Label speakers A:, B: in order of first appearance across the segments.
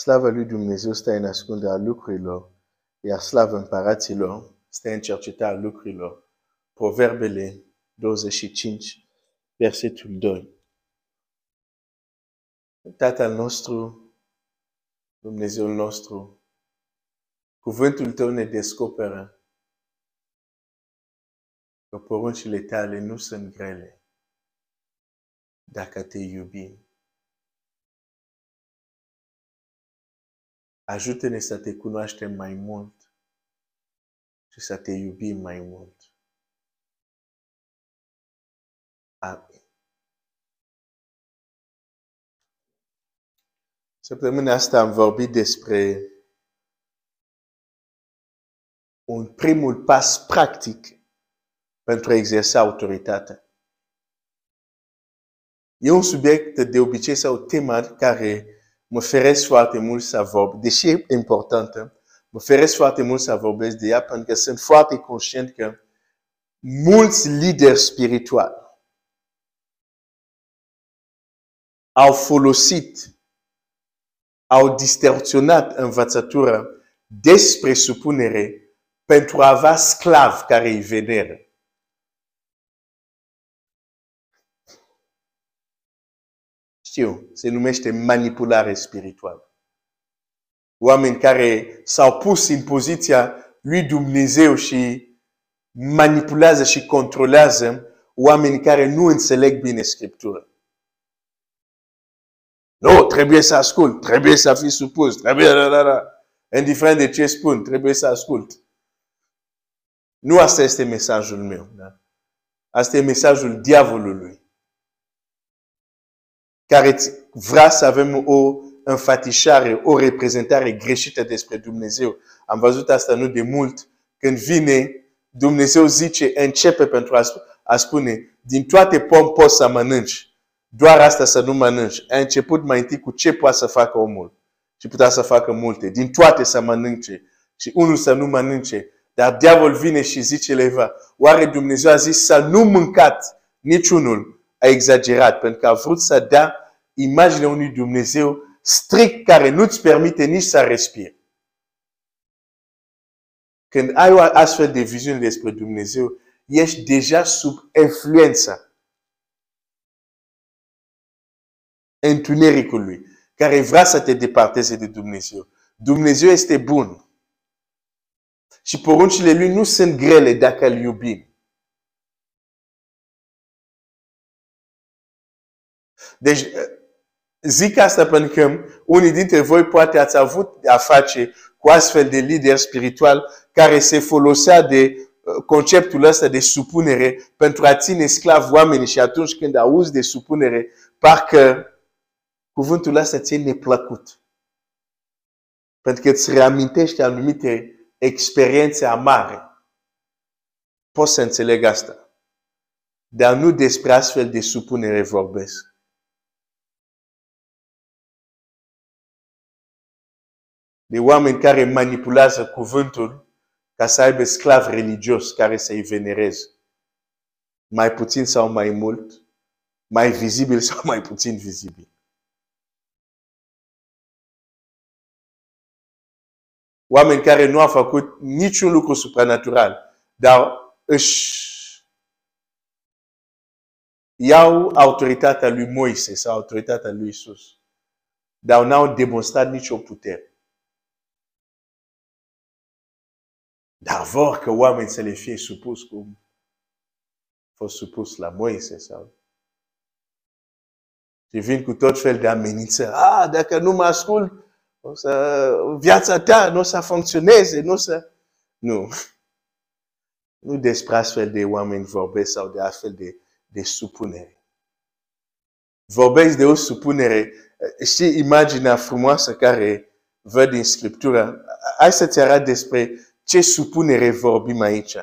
A: Slava lui Dumnezeu stă în ascunderea lucrurilor, iar slava împăraților stă în cercetarea lucrurilor. Proverbele 25, versetul 2. Tatăl nostru, Dumnezeul nostru, cuvântul tău ne descoperă că poruncile tale nu sunt grele dacă te iubim. Ajută-ne să te cunoaștem mai mult și să te iubim mai mult. Amin. Săptămâna asta am vorbit despre un primul pas practic pentru a exersa autoritatea. E un subiect de obicei sau o temă care mă feresc foarte mult să vorbesc, deși e importantă, mă feresc foarte mult să vorbesc de ea pentru că sunt foarte conștient că mulți lideri spirituali au folosit, au distorsionat învățătura despre supunere pentru a avea sclavi care îi veneră. Știu, se numește manipulare spirituală. Oameni care s-au pus în poziția lui Dumnezeu și manipulează și controlează oameni care nu înțeleg bine Scriptura. Nu, trebuie să ascult, trebuie să fii supus, trebuie, da, da, da. Indiferent de ce spun, trebuie să ascult. Nu asta este mesajul meu. Da? Asta e mesajul diavolului. Care vrea să avem o înfatișare, o reprezentare greșită despre Dumnezeu. Am văzut asta nu de mult. Când vine, Dumnezeu zice, începe pentru a, a spune, din toate pom poți să mănânci. Doar asta să nu mănânci. A început mai întâi cu ce poate să facă omul. Și putea să facă multe. Din toate să mănânce. Și unul să nu mănânce. Dar diavol vine și zice leva, oare Dumnezeu a zis să nu mâncați niciunul? A exagerat, pentru că a vrut să dea imaginea unui Dumnezeu strict care nu-ți permite nici să respiri. Când ai o astfel de viziune despre Dumnezeu, ești deja sub influența întunericului, care vrea să te departeze de Dumnezeu. Dumnezeu este bun. Și poruncile lui nu sunt grele dacă îl iubim. Deci, zic asta pentru că unii dintre voi poate ați avut a face cu astfel de lideri spiritual care se folosea de uh, conceptul ăsta de supunere pentru a ține sclav oamenii și atunci când auzi de supunere, parcă cuvântul ăsta ți-e neplăcut. Pentru că îți reamintește anumite experiențe amare. Poți să înțeleg asta. Dar nu despre astfel de supunere vorbesc. De oameni care manipulează cuvântul ca să aibă sclav religios care să-i venereze. Mai puțin sau mai mult, mai vizibil sau mai puțin vizibil. oameni care nu au făcut niciun lucru supranatural, dar își iau autoritatea lui Moise sau autoritatea lui Isus, dar n-au demonstrat nicio putere. Dar vor că oameni să le fie supus cum a fost supus la Moise sau și vin cu tot fel de amenințări. Ah, dacă nu mă ascult, o să, viața ta nu o să funcționeze, nu o să... Nu. Nu despre astfel de oameni vorbesc sau de astfel de, de supunere. Vorbesc de o supunere. Știi imaginea frumoasă care văd din Scriptură? Hai să-ți arăt despre ce supunere vorbim aici.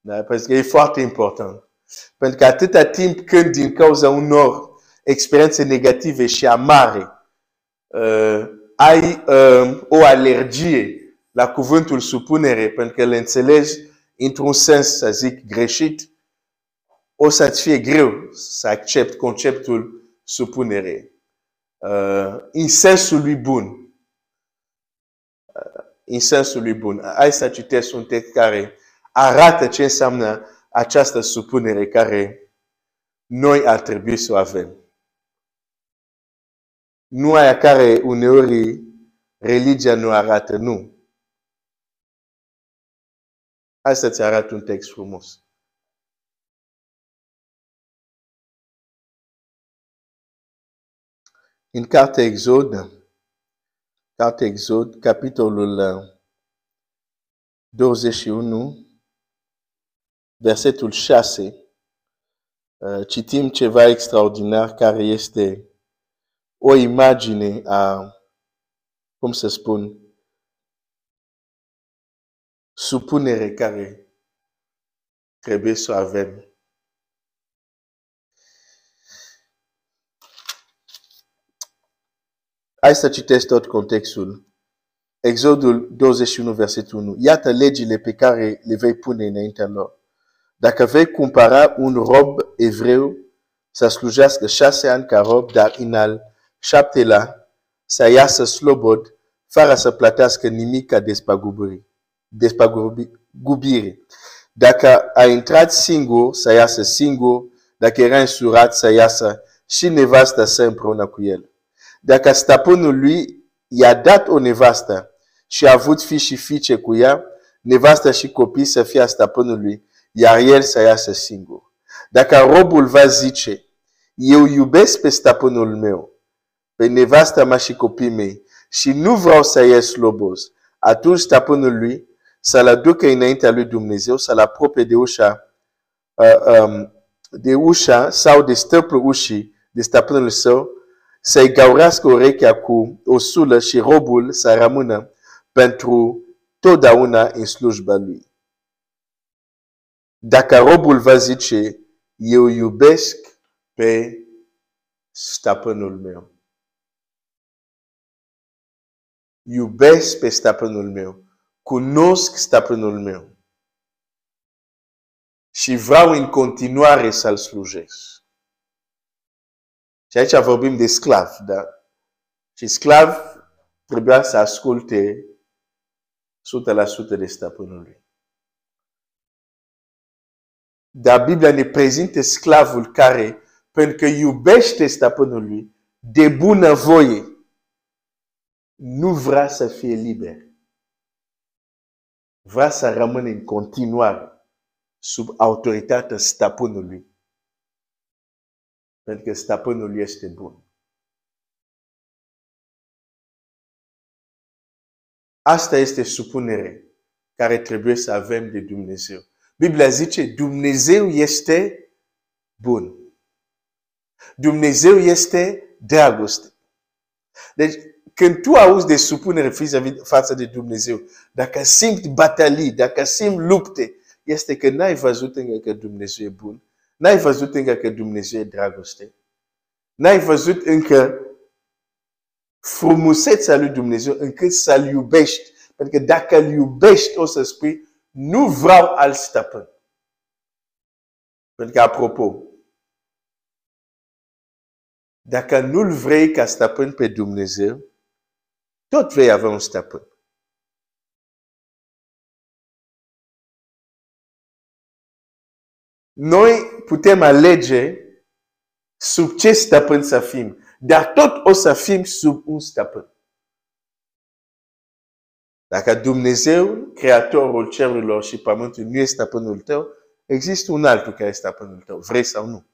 A: Da? Pentru că e foarte important. Pentru că atâta timp când din cauza unor experiențe negative și amare, uh, ai um, o alergie la cuvântul supunere pentru că le înțelegi într-un sens, să zic, greșit, o să-ți fie greu să accepti conceptul supunere. Uh, în sensul lui bun. În sensul lui bun. Hai să citesc un text care arată ce înseamnă această supunere care noi ar trebui să o avem. Nu aia care uneori religia nu arată, nu. Hai să-ți arăt un text frumos. În cartea Exod, cartea Exod, capitolul 21, uh, versetul 6, uh, citim ceva extraordinar care este o imagine a, cum să spun, supunere care trebuie să o avem. Hai să citesc tot contextul. Exodul 21, versetul 1. Iată legile pe care le vei pune înaintea lor. Dacă vei cumpăra un rob evreu să slujească șase ani ca rob, dar în al șaptelea să iasă slobod, fără să plătească nimic ca despagubiri despăgubire. Dacă a intrat singur, să iasă singur. Dacă era însurat, să iasă și nevasta să împreună cu el. Dacă stăpânul lui i-a dat o nevastă și a avut fi și fiice cu ea, nevasta și copii să fie a stăpânului, iar el să iasă singur. Dacă robul va zice, eu iubesc pe stăpânul meu, pe nevasta mea și copii mei, și nu vreau să ies slobos, atunci stăpânul lui să-l aducă înaintea lui Dumnezeu, să-l apropie de ușa, uh, um, de ușa sau de stăpul ușii, de stăpânul său, să-i gaurească urechea cu o sulă și robul să rămână pentru totdeauna în slujba lui. Dacă robul va zice, eu iubesc pe stăpânul meu. Iubesc pe stăpânul meu cunosc stăpânul meu și vreau în continuare să-l slujesc. Și aici vorbim de sclav, da? Și sclav trebuia să asculte 100% de stăpânul lui. Dar Biblia ne prezintă sclavul care, pentru că iubește stăpânul lui, de bună voie, nu vrea să fie liber vrea să rămână în continuare sub autoritatea stăpânului. Pentru că stăpânul este bun. Asta este supunere care trebuie să avem de Dumnezeu. Biblia zice, Dumnezeu este bun. Dumnezeu este dragoste. Deci, când tu auzi de supunere față de Dumnezeu, dacă simți batalii, dacă simți lupte, este că n-ai văzut încă că Dumnezeu e bun. N-ai văzut încă că Dumnezeu e dragoste. N-ai văzut încă frumusețea lui Dumnezeu încât să-L iubești. Pentru că dacă îl iubești, o să spui, nu vreau alt stăpân. Pentru că, apropo, dacă nu-L vrei ca stăpân pe Dumnezeu, tot vei avea un stăpân. Noi putem alege sub ce stăpân să fim, dar tot o să fim sub un stăpân. Dacă Dumnezeu, Creatorul cerurilor și pământului, nu este stăpânul tău, există un altul care este stăpânul tău, vrei sau nu.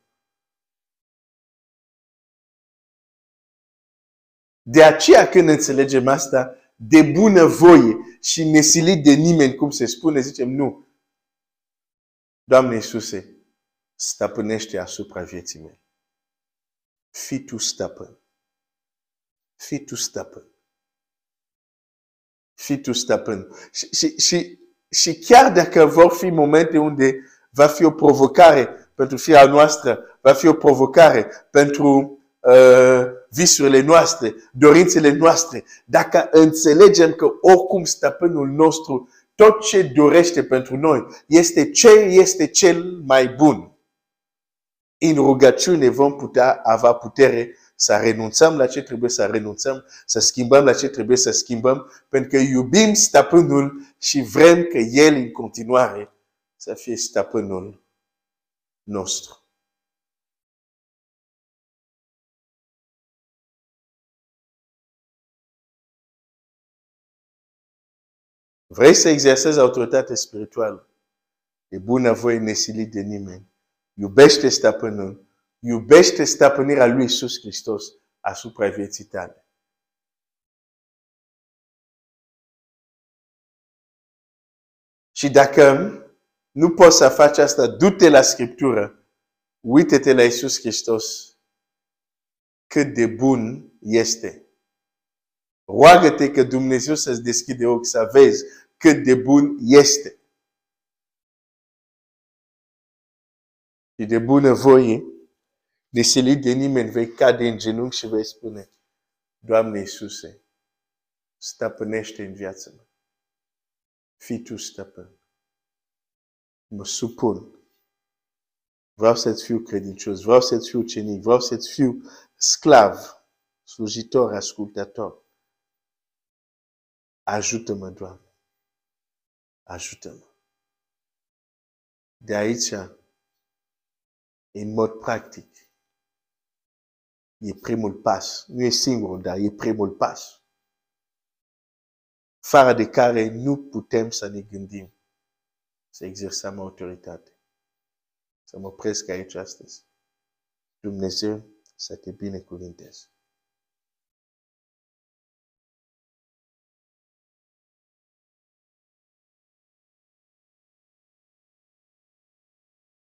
A: De aceea când înțelegem asta, de bună voie și nesilit de nimeni, cum se spune, zicem nu. Doamne Iisuse, stăpânește asupra vieții mele. Fii tu stăpân. Fii tu stăpân. Fii tu stăpân. Și, și, și, și chiar dacă vor fi momente unde va fi o provocare pentru firea noastră, va fi o provocare pentru uh, visurile noastre, dorințele noastre, dacă înțelegem că oricum stăpânul nostru, tot ce dorește pentru noi, este ce este cel mai bun. În rugăciune vom putea avea putere să renunțăm la ce trebuie să renunțăm, să schimbăm la ce trebuie să schimbăm, pentru că iubim stăpânul și vrem că El în continuare să fie stăpânul nostru. Vrei să exersezi autoritate spirituală? E bunăvoie nesilit de nimeni. Iubește stăpânul. Iubește stăpânirea lui Iisus Hristos asupra vieții tale. Și dacă nu poți să faci asta, du-te la Scriptură, uite-te la Iisus Hristos, cât de bun este. Roagă-te că Dumnezeu să-ți deschide ochi să vezi cât de bun este. Și de bună voie, nesilit de nimeni, vei cade în genunchi și vei spune, Doamne Iisuse, stăpânește în viața mea. Fii Tu stăpân. Mă supun. Vreau să-ți fiu credincios, vreau să-ți fiu cenic, vreau să-ți fiu sclav, slujitor, ascultător. Ajută-mă, Doamne. Ajută-mă. De aici, în mod practic, e primul pas. Nu e singurul, dar e primul pas. Fără de care nu putem să ne gândim să exersăm autoritate. Să mă opresc aici astăzi. Dumnezeu să te binecuvinteze.